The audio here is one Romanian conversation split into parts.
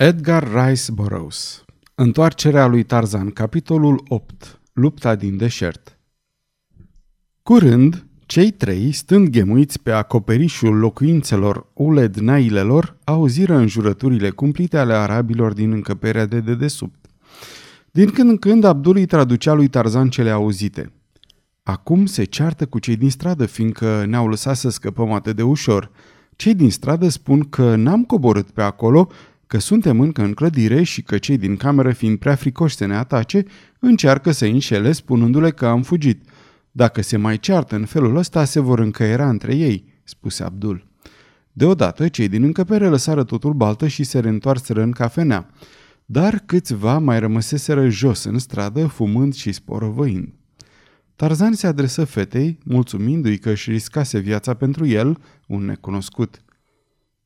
Edgar Rice Burroughs Întoarcerea lui Tarzan, capitolul 8 Lupta din deșert Curând, cei trei, stând ghemuiți pe acoperișul locuințelor uled nailelor, auziră înjurăturile cumplite ale arabilor din încăperea de dedesubt. Din când în când, Abdul îi traducea lui Tarzan cele auzite. Acum se ceartă cu cei din stradă, fiindcă ne-au lăsat să scăpăm atât de ușor. Cei din stradă spun că n-am coborât pe acolo, că suntem încă în clădire și că cei din cameră, fiind prea fricoși să ne atace, încearcă să înșele spunându-le că am fugit. Dacă se mai ceartă în felul ăsta, se vor încăiera între ei, spuse Abdul. Deodată, cei din încăpere lăsară totul baltă și se reîntoarseră în cafenea. Dar câțiva mai rămăseseră jos în stradă, fumând și sporovăind. Tarzan se adresă fetei, mulțumindu-i că își riscase viața pentru el, un necunoscut.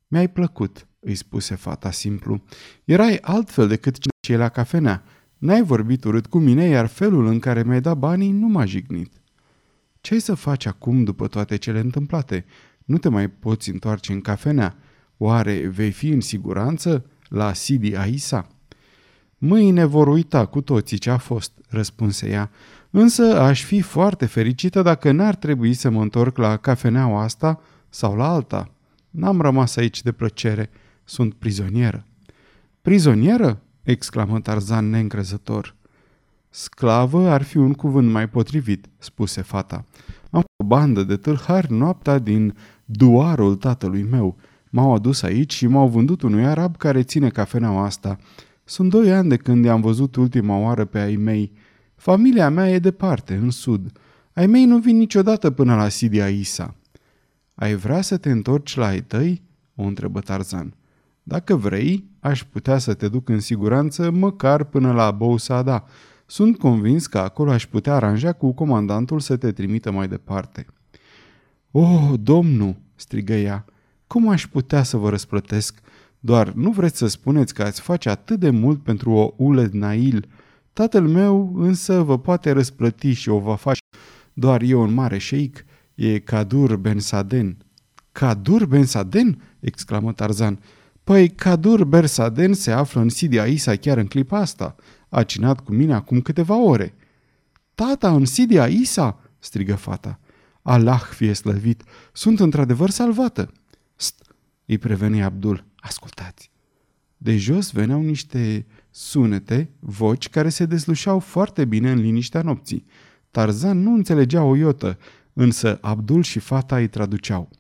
Mi-ai plăcut, îi spuse fata simplu. Erai altfel decât cei la cafenea. N-ai vorbit urât cu mine, iar felul în care mi-ai dat banii nu m-a jignit. Ce ai să faci acum după toate cele întâmplate? Nu te mai poți întoarce în cafenea? Oare vei fi în siguranță la Sidi Aisa? Mâine vor uita cu toții ce a fost, răspunse ea, însă aș fi foarte fericită dacă n-ar trebui să mă întorc la cafeneaua asta sau la alta. N-am rămas aici de plăcere, sunt prizonieră. Prizonieră? exclamă Tarzan neîncrezător. Sclavă ar fi un cuvânt mai potrivit, spuse fata. Am o bandă de tâlhari noaptea din duarul tatălui meu. M-au adus aici și m-au vândut unui arab care ține cafeneaua asta. Sunt doi ani de când i-am văzut ultima oară pe ai mei. Familia mea e departe, în sud. Ai mei nu vin niciodată până la Sidia Isa. Ai vrea să te întorci la ai tăi? o întrebă Tarzan. Dacă vrei, aș putea să te duc în siguranță măcar până la Bousada. Sunt convins că acolo aș putea aranja cu comandantul să te trimită mai departe. Oh, domnul!" strigă ea. Cum aș putea să vă răsplătesc? Doar nu vreți să spuneți că ați face atât de mult pentru o uled Nail. Tatăl meu însă vă poate răsplăti și o va face. Doar e un mare șeic. E Kadur Ben Saden. Kadur Ben Saden? exclamă Tarzan. Păi Kadur Bersaden se află în Sidia Isa chiar în clipa asta. A cinat cu mine acum câteva ore. Tata în Sidia Isa? strigă fata. Allah fie slăvit, sunt într-adevăr salvată. St, îi preveni Abdul. Ascultați. De jos veneau niște sunete, voci care se deslușeau foarte bine în liniștea nopții. Tarzan nu înțelegea o iotă, însă Abdul și fata îi traduceau.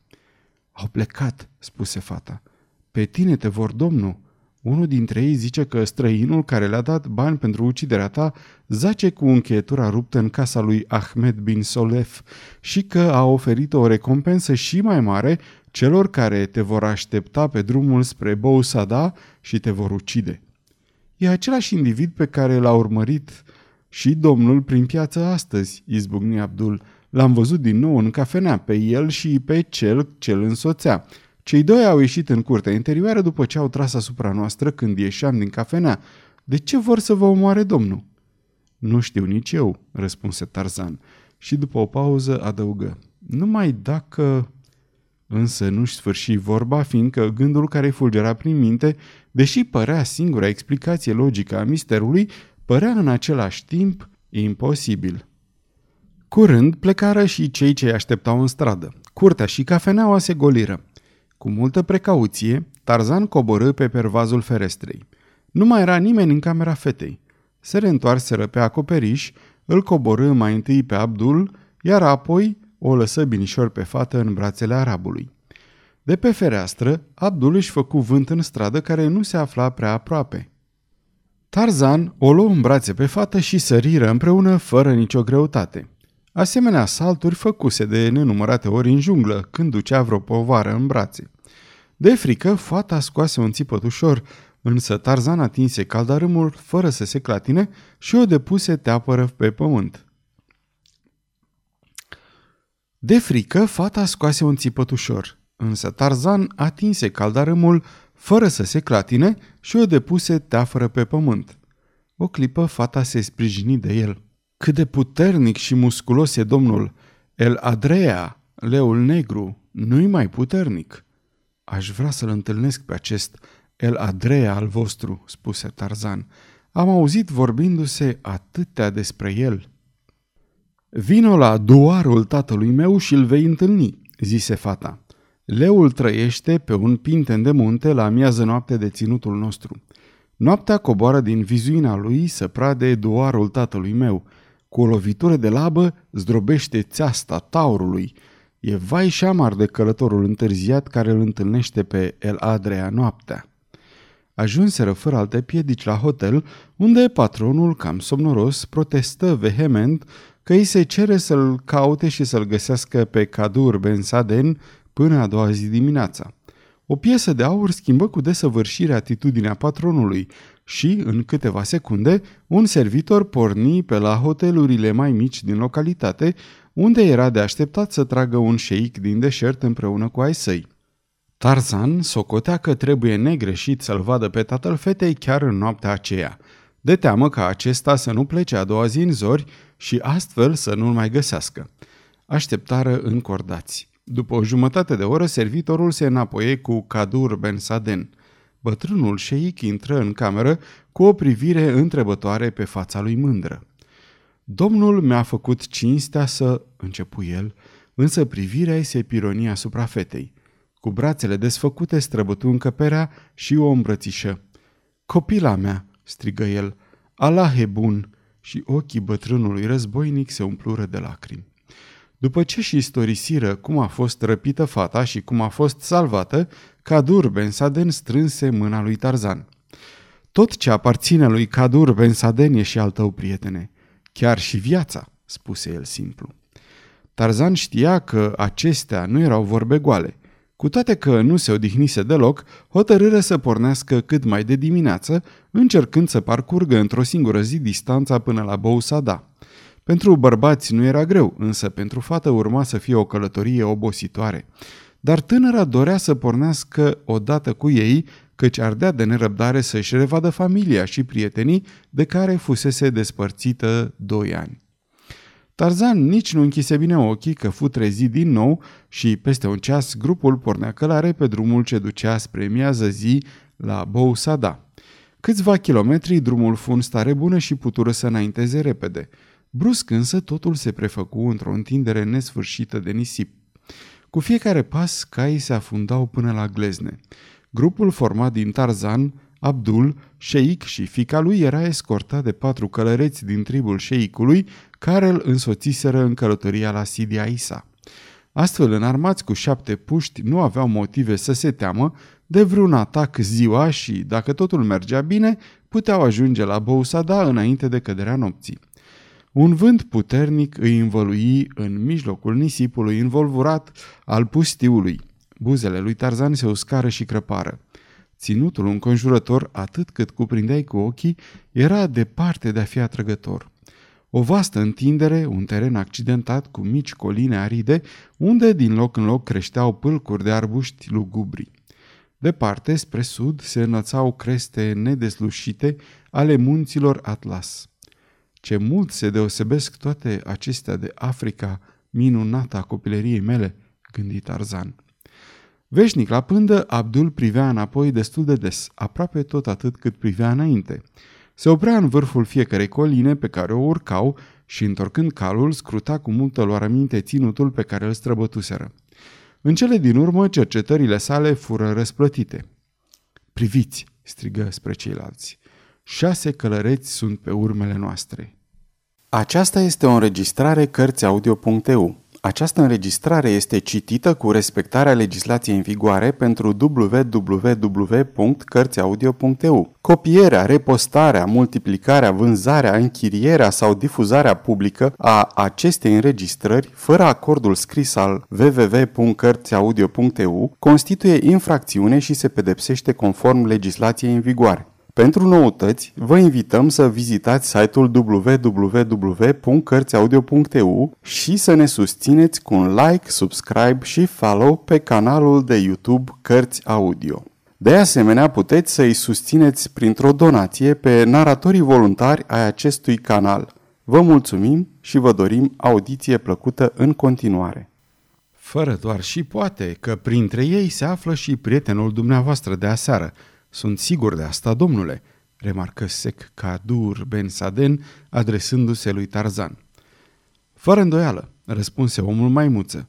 Au plecat, spuse fata. Pe tine te vor, domnul. Unul dintre ei zice că străinul care le-a dat bani pentru uciderea ta zace cu încheietura ruptă în casa lui Ahmed bin Solef și că a oferit o recompensă și mai mare celor care te vor aștepta pe drumul spre Bousada și te vor ucide. E același individ pe care l-a urmărit și domnul prin piață astăzi, izbucni Abdul. L-am văzut din nou în cafenea, pe el și pe cel ce îl însoțea. Cei doi au ieșit în curtea interioară după ce au tras asupra noastră când ieșeam din cafenea. De ce vor să vă omoare domnul? Nu știu nici eu, răspunse Tarzan și după o pauză adăugă. Numai dacă... Însă nu-și sfârși vorba, fiindcă gândul care fulgera prin minte, deși părea singura explicație logică a misterului, părea în același timp imposibil. Curând plecară și cei ce așteptau în stradă. Curtea și cafeneaua se goliră. Cu multă precauție, Tarzan coborâ pe pervazul ferestrei. Nu mai era nimeni în camera fetei. Se reîntoarseră pe acoperiș, îl coborâ mai întâi pe Abdul, iar apoi o lăsă binișor pe fată în brațele arabului. De pe fereastră, Abdul își făcu vânt în stradă care nu se afla prea aproape. Tarzan o luă în brațe pe fată și săriră împreună fără nicio greutate. Asemenea salturi făcuse de nenumărate ori în junglă, când ducea vreo povară în brațe. De frică, fata scoase un țipăt ușor, însă Tarzan atinse caldarâmul fără să se clatine și o depuse teapără pe pământ. De frică, fata scoase un țipăt ușor, însă Tarzan atinse caldarâmul fără să se clatine și o depuse teafără pe pământ. O clipă fata se sprijini de el. Cât de puternic și musculos e domnul El Adrea, leul negru, nu-i mai puternic. Aș vrea să-l întâlnesc pe acest El Adrea al vostru, spuse Tarzan. Am auzit vorbindu-se atâtea despre el. Vino la duarul tatălui meu și îl vei întâlni, zise fata. Leul trăiește pe un pinten de munte la miază noapte de ținutul nostru. Noaptea coboară din vizuina lui să prade duarul tatălui meu. Cu o lovitură de labă zdrobește țeasta taurului. E vai și amar de călătorul întârziat care îl întâlnește pe El Adrea noaptea. Ajunseră fără alte piedici la hotel, unde patronul, cam somnoros, protestă vehement că îi se cere să-l caute și să-l găsească pe Kadur Ben Saden până a doua zi dimineața. O piesă de aur schimbă cu desăvârșire atitudinea patronului și, în câteva secunde, un servitor porni pe la hotelurile mai mici din localitate, unde era de așteptat să tragă un șeic din deșert împreună cu ai săi. Tarzan socotea că trebuie negreșit să-l vadă pe tatăl fetei chiar în noaptea aceea, de teamă ca acesta să nu plece a doua zi în zori și astfel să nu-l mai găsească. Așteptară încordați. După o jumătate de oră, servitorul se înapoie cu Kadur Ben Saden. Bătrânul șeic intră în cameră cu o privire întrebătoare pe fața lui mândră. Domnul mi-a făcut cinstea să, începu el, însă privirea ei se pironia asupra fetei. Cu brațele desfăcute străbătu încăperea și o îmbrățișă. Copila mea!" strigă el. Allah e bun!" Și ochii bătrânului războinic se umplură de lacrimi. După ce și istorisiră cum a fost răpită fata și cum a fost salvată, Cadur Ben Saden strânse mâna lui Tarzan. Tot ce aparține lui Cadur Ben Saden e și al tău, prietene. Chiar și viața, spuse el simplu. Tarzan știa că acestea nu erau vorbe goale. Cu toate că nu se odihnise deloc, hotărâre să pornească cât mai de dimineață, încercând să parcurgă într-o singură zi distanța până la Bousada. Pentru bărbați nu era greu, însă pentru fată urma să fie o călătorie obositoare. Dar tânăra dorea să pornească odată cu ei, căci ardea de nerăbdare să-și revadă familia și prietenii de care fusese despărțită doi ani. Tarzan nici nu închise bine ochii că fu trezit din nou și peste un ceas grupul pornea călare pe drumul ce ducea spre miază zi la Bousada. Câțiva kilometri drumul fu în stare bună și putură să înainteze repede. Brusc însă totul se prefăcu într-o întindere nesfârșită de nisip. Cu fiecare pas, caii se afundau până la glezne. Grupul format din Tarzan, Abdul, șeic și fica lui era escortat de patru călăreți din tribul șeicului care îl însoțiseră în călătoria la Sidia Isa. Astfel, înarmați cu șapte puști, nu aveau motive să se teamă de vreun atac ziua și, dacă totul mergea bine, puteau ajunge la Bousada înainte de căderea nopții. Un vânt puternic îi învălui în mijlocul nisipului învolvurat al pustiului. Buzele lui Tarzan se uscară și crăpară. Ținutul înconjurător, atât cât cuprindeai cu ochii, era departe de a fi atrăgător. O vastă întindere, un teren accidentat cu mici coline aride, unde din loc în loc creșteau pâlcuri de arbuști lugubri. Departe, spre sud, se înălțau creste nedeslușite ale munților Atlas. Ce mult se deosebesc toate acestea de Africa, minunata a copilăriei mele, gândi Tarzan. Veșnic la pândă, Abdul privea înapoi destul de des, aproape tot atât cât privea înainte. Se oprea în vârful fiecarei coline pe care o urcau și, întorcând calul, scruta cu multă luarăminte ținutul pe care îl străbătuseră. În cele din urmă, cercetările sale fură răsplătite. Priviți!" strigă spre ceilalți. Șase călăreți sunt pe urmele noastre. Aceasta este o înregistrare Cărțiaudio.eu. Această înregistrare este citită cu respectarea legislației în vigoare pentru www.cărțiaudio.eu. Copierea, repostarea, multiplicarea, vânzarea, închirierea sau difuzarea publică a acestei înregistrări, fără acordul scris al www.cărțiaudio.eu, constituie infracțiune și se pedepsește conform legislației în vigoare. Pentru noutăți, vă invităm să vizitați site-ul www.cărțiaudio.eu și să ne susțineți cu un like, subscribe și follow pe canalul de YouTube Cărți Audio. De asemenea, puteți să îi susțineți printr-o donație pe naratorii voluntari ai acestui canal. Vă mulțumim și vă dorim audiție plăcută în continuare. Fără doar și poate că printre ei se află și prietenul dumneavoastră de aseară – Sunt sigur de asta, domnule, remarcă sec Cadur Ben Saden, adresându-se lui Tarzan. Fără îndoială, răspunse omul maimuță.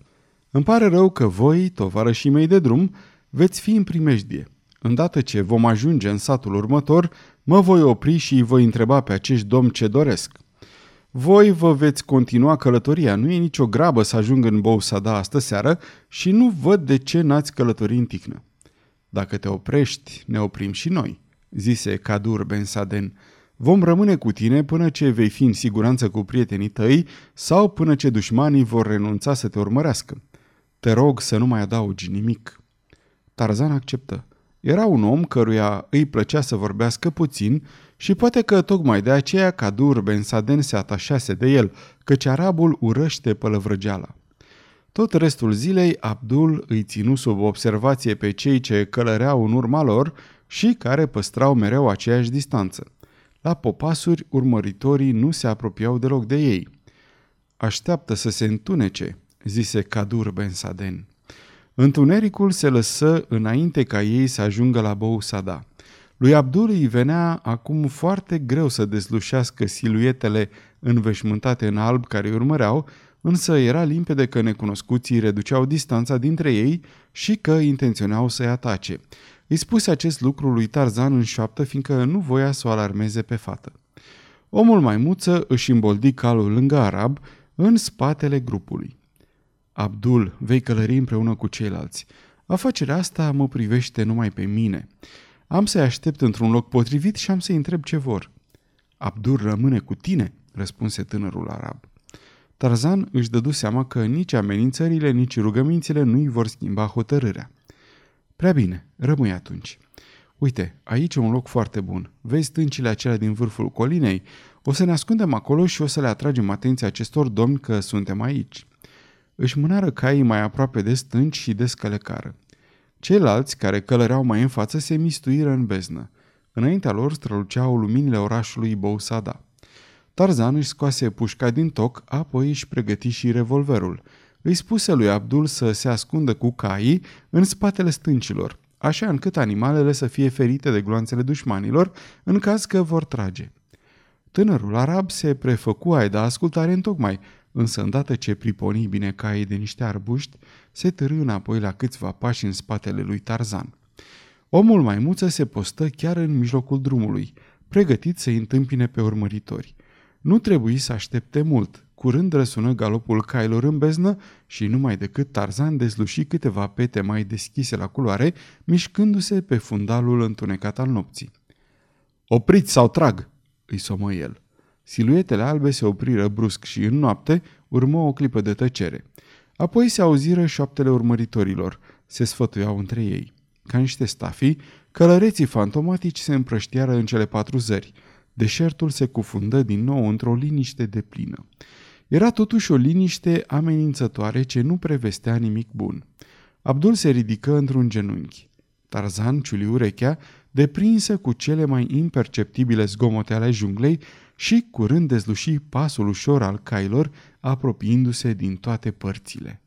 Îmi pare rău că voi, tovarășii mei de drum, veți fi în primejdie. Îndată ce vom ajunge în satul următor, mă voi opri și îi voi întreba pe acești domni ce doresc. Voi vă veți continua călătoria, nu e nicio grabă să ajung în Bousada astă seară și nu văd de ce n-ați călători în ticnă. Dacă te oprești, ne oprim și noi, zise Cadur Ben Saden. Vom rămâne cu tine până ce vei fi în siguranță cu prietenii tăi sau până ce dușmanii vor renunța să te urmărească. Te rog să nu mai adaugi nimic. Tarzan acceptă. Era un om căruia îi plăcea să vorbească puțin și poate că tocmai de aceea Cadur Ben Saden se atașase de el, căci arabul urăște pălăvrăgeala. Tot restul zilei, Abdul îi ținu sub observație pe cei ce călăreau în urma lor și care păstrau mereu aceeași distanță. La popasuri, urmăritorii nu se apropiau deloc de ei. Așteaptă să se întunece, zise Cadur Ben Saden. Întunericul se lăsă înainte ca ei să ajungă la Bou Sada. Lui Abdul îi venea acum foarte greu să dezlușească siluetele înveșmântate în alb care îi urmăreau, însă era limpede că necunoscuții reduceau distanța dintre ei și că intenționau să-i atace. Îi spuse acest lucru lui Tarzan în șoaptă, fiindcă nu voia să o alarmeze pe fată. Omul maimuță își îmboldi calul lângă arab, în spatele grupului. Abdul, vei călări împreună cu ceilalți. Afacerea asta mă privește numai pe mine. Am să-i aștept într-un loc potrivit și am să-i întreb ce vor. Abdul rămâne cu tine, răspunse tânărul arab. Tarzan își dădu seama că nici amenințările, nici rugămințile nu-i vor schimba hotărârea. Prea bine, rămâi atunci. Uite, aici e un loc foarte bun. Vezi stâncile acelea din vârful colinei? O să ne ascundem acolo și o să le atragem atenția acestor domni că suntem aici. Își mânară caii mai aproape de stânci și de scălecară. Ceilalți, care călăreau mai în față, se mistuiră în beznă. Înaintea lor străluceau luminile orașului Bousada. Tarzan își scoase pușca din toc, apoi își pregăti și revolverul. Îi spuse lui Abdul să se ascundă cu caii în spatele stâncilor, așa încât animalele să fie ferite de gloanțele dușmanilor în caz că vor trage. Tânărul arab se prefăcu a da ascultare în tocmai, însă îndată ce priponi bine caii de niște arbuști, se târâ înapoi la câțiva pași în spatele lui Tarzan. Omul maimuță se postă chiar în mijlocul drumului, pregătit să-i întâmpine pe urmăritori. Nu trebuie să aștepte mult. Curând răsună galopul cailor în beznă și numai decât Tarzan dezluși câteva pete mai deschise la culoare, mișcându-se pe fundalul întunecat al nopții. Opriți sau trag!" îi somă el. Siluetele albe se opriră brusc și în noapte urmă o clipă de tăcere. Apoi se auziră șoaptele urmăritorilor, se sfătuiau între ei. Ca niște stafii, călăreții fantomatici se împrăștiară în cele patru zări. Deșertul se cufundă din nou într-o liniște de plină. Era totuși o liniște amenințătoare ce nu prevestea nimic bun. Abdul se ridică într-un genunchi. Tarzan ciuli urechea, deprinsă cu cele mai imperceptibile zgomote ale junglei și curând dezluși pasul ușor al cailor, apropiindu-se din toate părțile.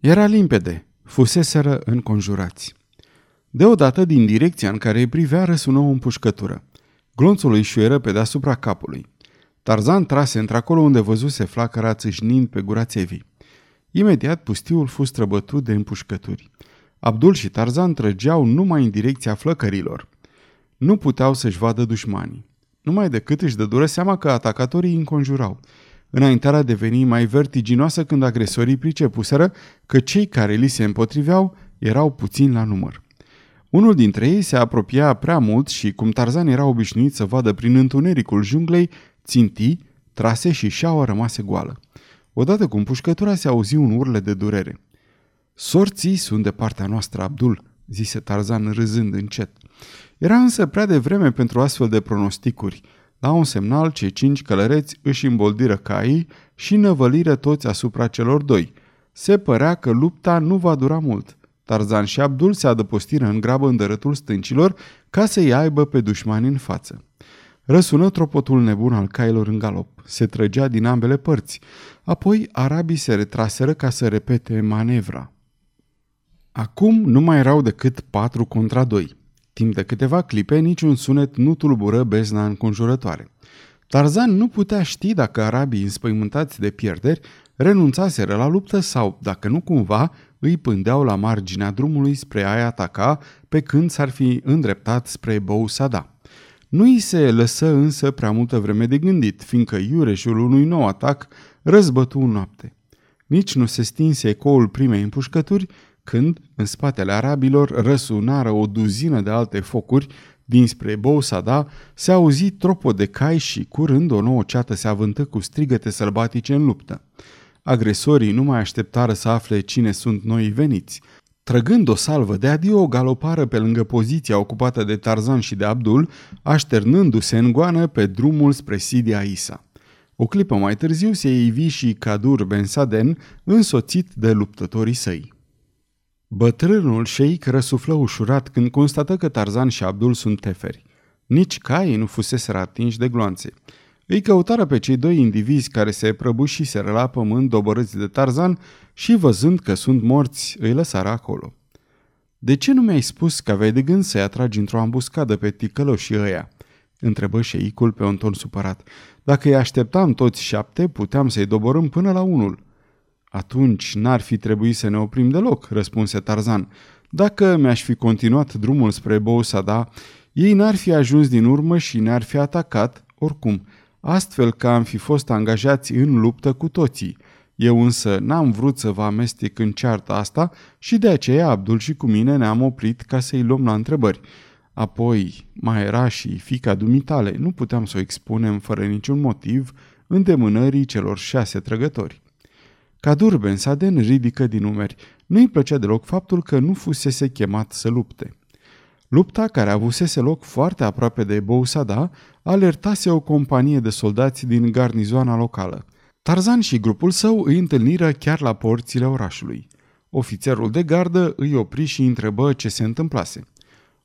Era limpede, fuseseră înconjurați. Deodată, din direcția în care îi privea, răsună o împușcătură. Glonțul îi șuieră pe deasupra capului. Tarzan trase într-acolo unde văzuse flacăra țâșnind pe gura țevii. Imediat pustiul fu străbătut de împușcături. Abdul și Tarzan trăgeau numai în direcția flăcărilor. Nu puteau să-și vadă dușmanii. Numai decât își dădură seama că atacatorii îi înconjurau. Înaintarea deveni mai vertiginoasă când agresorii pricepuseră că cei care li se împotriveau erau puțini la număr. Unul dintre ei se apropia prea mult și, cum Tarzan era obișnuit să vadă prin întunericul junglei, ținti, trase și șaua rămase goală. Odată cu împușcătura se auzi un urle de durere. Sorții sunt de partea noastră, Abdul, zise Tarzan râzând încet. Era însă prea devreme pentru astfel de pronosticuri. La un semnal, cei cinci călăreți își îmboldiră caii și năvăliră toți asupra celor doi. Se părea că lupta nu va dura mult. Tarzan și Abdul se adăpostiră în grabă în dărătul stâncilor ca să-i aibă pe dușmani în față. Răsună tropotul nebun al cailor în galop. Se trăgea din ambele părți. Apoi arabii se retraseră ca să repete manevra. Acum nu mai erau decât patru contra doi. Timp de câteva clipe, niciun sunet nu tulbură bezna înconjurătoare. Tarzan nu putea ști dacă arabii înspăimântați de pierderi renunțaseră la luptă sau, dacă nu cumva, îi pândeau la marginea drumului spre a ataca pe când s-ar fi îndreptat spre Bousada. Nu îi se lăsă însă prea multă vreme de gândit, fiindcă iureșul unui nou atac răzbătu în noapte. Nici nu se stinse ecoul primei împușcături, când, în spatele arabilor, răsunară o duzină de alte focuri, dinspre Bousada se auzi tropo de cai și curând o nouă ceată se avântă cu strigăte sălbatice în luptă. Agresorii nu mai așteptară să afle cine sunt noi veniți. Trăgând o salvă de adio, galopară pe lângă poziția ocupată de Tarzan și de Abdul, așternându-se în goană pe drumul spre Sidia Isa. O clipă mai târziu se ivi și Kadur Ben Saden, însoțit de luptătorii săi. Bătrânul șeic răsuflă ușurat când constată că Tarzan și Abdul sunt teferi. Nici caii nu fusese atinși de gloanțe. Îi căutară pe cei doi indivizi care se prăbușiseră la pământ dobărâți de Tarzan și văzând că sunt morți, îi lăsară acolo. De ce nu mi-ai spus că aveai de gând să-i atragi într-o ambuscadă pe ticăloșii ăia?" întrebă șeicul pe un ton supărat. Dacă îi așteptam toți șapte, puteam să-i doborâm până la unul." Atunci n-ar fi trebuit să ne oprim deloc," răspunse Tarzan. Dacă mi-aș fi continuat drumul spre Bousada, ei n-ar fi ajuns din urmă și ne-ar fi atacat, oricum, astfel că am fi fost angajați în luptă cu toții. Eu însă n-am vrut să vă amestec în cearta asta și de aceea Abdul și cu mine ne-am oprit ca să-i luăm la întrebări. Apoi, mai era și fica dumitale, nu puteam să o expunem fără niciun motiv îndemânării celor șase trăgători. Cadur Ben Saden ridică din umeri. Nu-i plăcea deloc faptul că nu fusese chemat să lupte. Lupta, care avusese loc foarte aproape de Bousada, alertase o companie de soldați din garnizoana locală. Tarzan și grupul său îi întâlniră chiar la porțile orașului. Ofițerul de gardă îi opri și întrebă ce se întâmplase.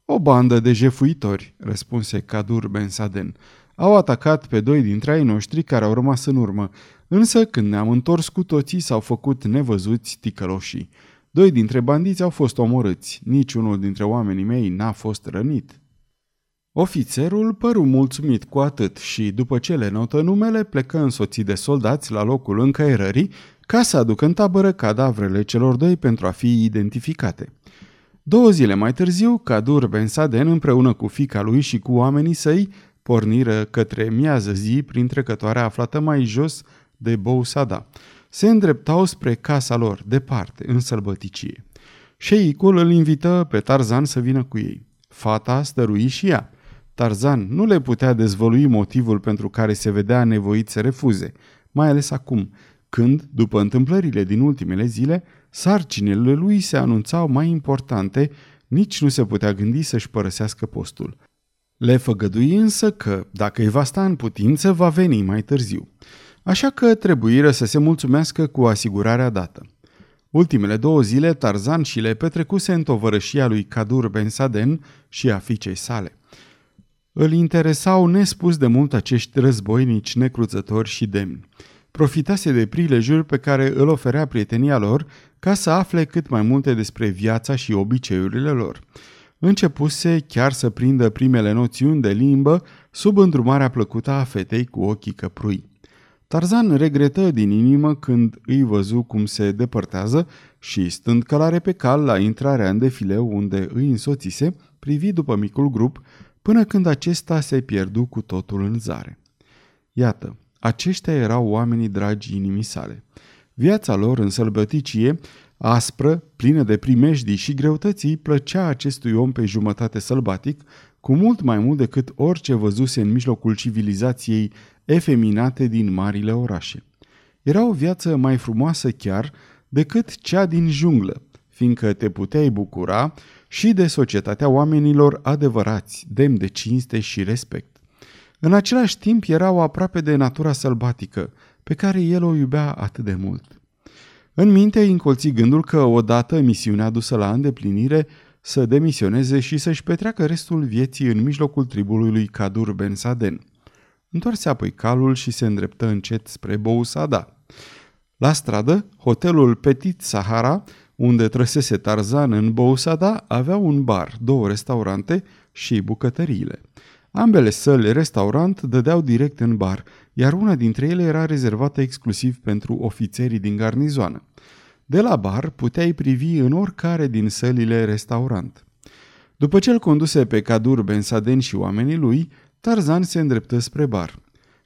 O bandă de jefuitori, răspunse Cadur Ben Saden. Au atacat pe doi dintre ai noștri care au rămas în urmă, însă când ne-am întors cu toții s-au făcut nevăzuți ticăloșii. Doi dintre bandiți au fost omorâți, niciunul dintre oamenii mei n-a fost rănit. Ofițerul păru mulțumit cu atât și, după ce le notă numele, plecă însoțit de soldați la locul încăierării ca să aducă în tabără cadavrele celor doi pentru a fi identificate. Două zile mai târziu, Cadur Ben Saden împreună cu fica lui și cu oamenii săi porniră către miază zi prin trecătoarea aflată mai jos de Bousada. Se îndreptau spre casa lor, departe, în sălbăticie. Șeicul îl invită pe Tarzan să vină cu ei. Fata stărui și ea. Tarzan nu le putea dezvălui motivul pentru care se vedea nevoit să refuze, mai ales acum, când, după întâmplările din ultimele zile, sarcinile lui se anunțau mai importante, nici nu se putea gândi să-și părăsească postul. Le făgădui însă că, dacă îi va sta în putință, va veni mai târziu. Așa că trebuiră să se mulțumească cu asigurarea dată. Ultimele două zile, Tarzan și le petrecuse în tovărășia lui Kadur Ben Saden și a fiicei sale. Îl interesau nespus de mult acești războinici necruțători și demni. Profitase de prilejuri pe care îl oferea prietenia lor ca să afle cât mai multe despre viața și obiceiurile lor. Începuse chiar să prindă primele noțiuni de limbă sub îndrumarea plăcută a fetei cu ochii căprui. Tarzan regretă din inimă când îi văzu cum se depărtează și, stând călare pe cal la intrarea în defileu unde îi însoțise, privi după micul grup până când acesta se pierdu cu totul în zare. Iată, aceștia erau oamenii dragi inimii sale. Viața lor în sălbăticie, aspră, plină de primejdii și greutății, plăcea acestui om pe jumătate sălbatic, cu mult mai mult decât orice văzuse în mijlocul civilizației efeminate din marile orașe. Era o viață mai frumoasă chiar decât cea din junglă, fiindcă te puteai bucura și de societatea oamenilor adevărați, demn de cinste și respect. În același timp erau aproape de natura sălbatică, pe care el o iubea atât de mult. În minte îi încolți gândul că odată misiunea dusă la îndeplinire să demisioneze și să-și petreacă restul vieții în mijlocul tribului lui Kadur Ben Saden. Întoarse apoi calul și se îndreptă încet spre Bousada. La stradă, hotelul Petit Sahara, unde trăsese Tarzan în Bousada, avea un bar, două restaurante, și bucătăriile. Ambele săli restaurant dădeau direct în bar, iar una dintre ele era rezervată exclusiv pentru ofițerii din garnizoană. De la bar puteai privi în oricare din sălile restaurant. După ce îl conduse pe Cadur Ben Saden și oamenii lui, Tarzan se îndreptă spre bar.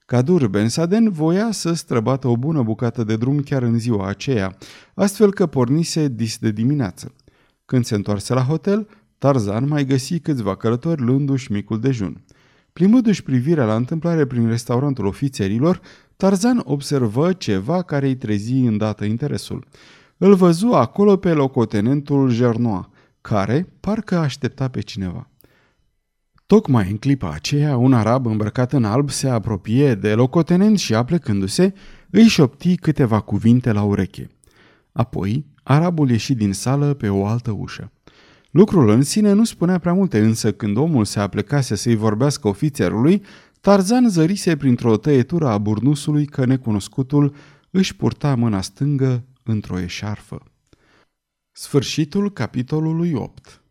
Cadur Ben Saden voia să străbată o bună bucată de drum chiar în ziua aceea, astfel că pornise dis de dimineață. Când se întoarse la hotel, Tarzan mai găsi câțiva călători luându-și micul dejun. Plimbându-și privirea la întâmplare prin restaurantul ofițerilor, Tarzan observă ceva care îi trezi îndată interesul. Îl văzu acolo pe locotenentul Gernois, care parcă aștepta pe cineva. Tocmai în clipa aceea, un arab îmbrăcat în alb se apropie de locotenent și, aplecându-se, îi șopti câteva cuvinte la ureche. Apoi, arabul ieși din sală pe o altă ușă. Lucrul în sine nu spunea prea multe, însă când omul se aplecase să-i vorbească ofițerului, Tarzan zărise printr-o tăietură a burnusului că necunoscutul își purta mâna stângă într-o eșarfă. Sfârșitul capitolului 8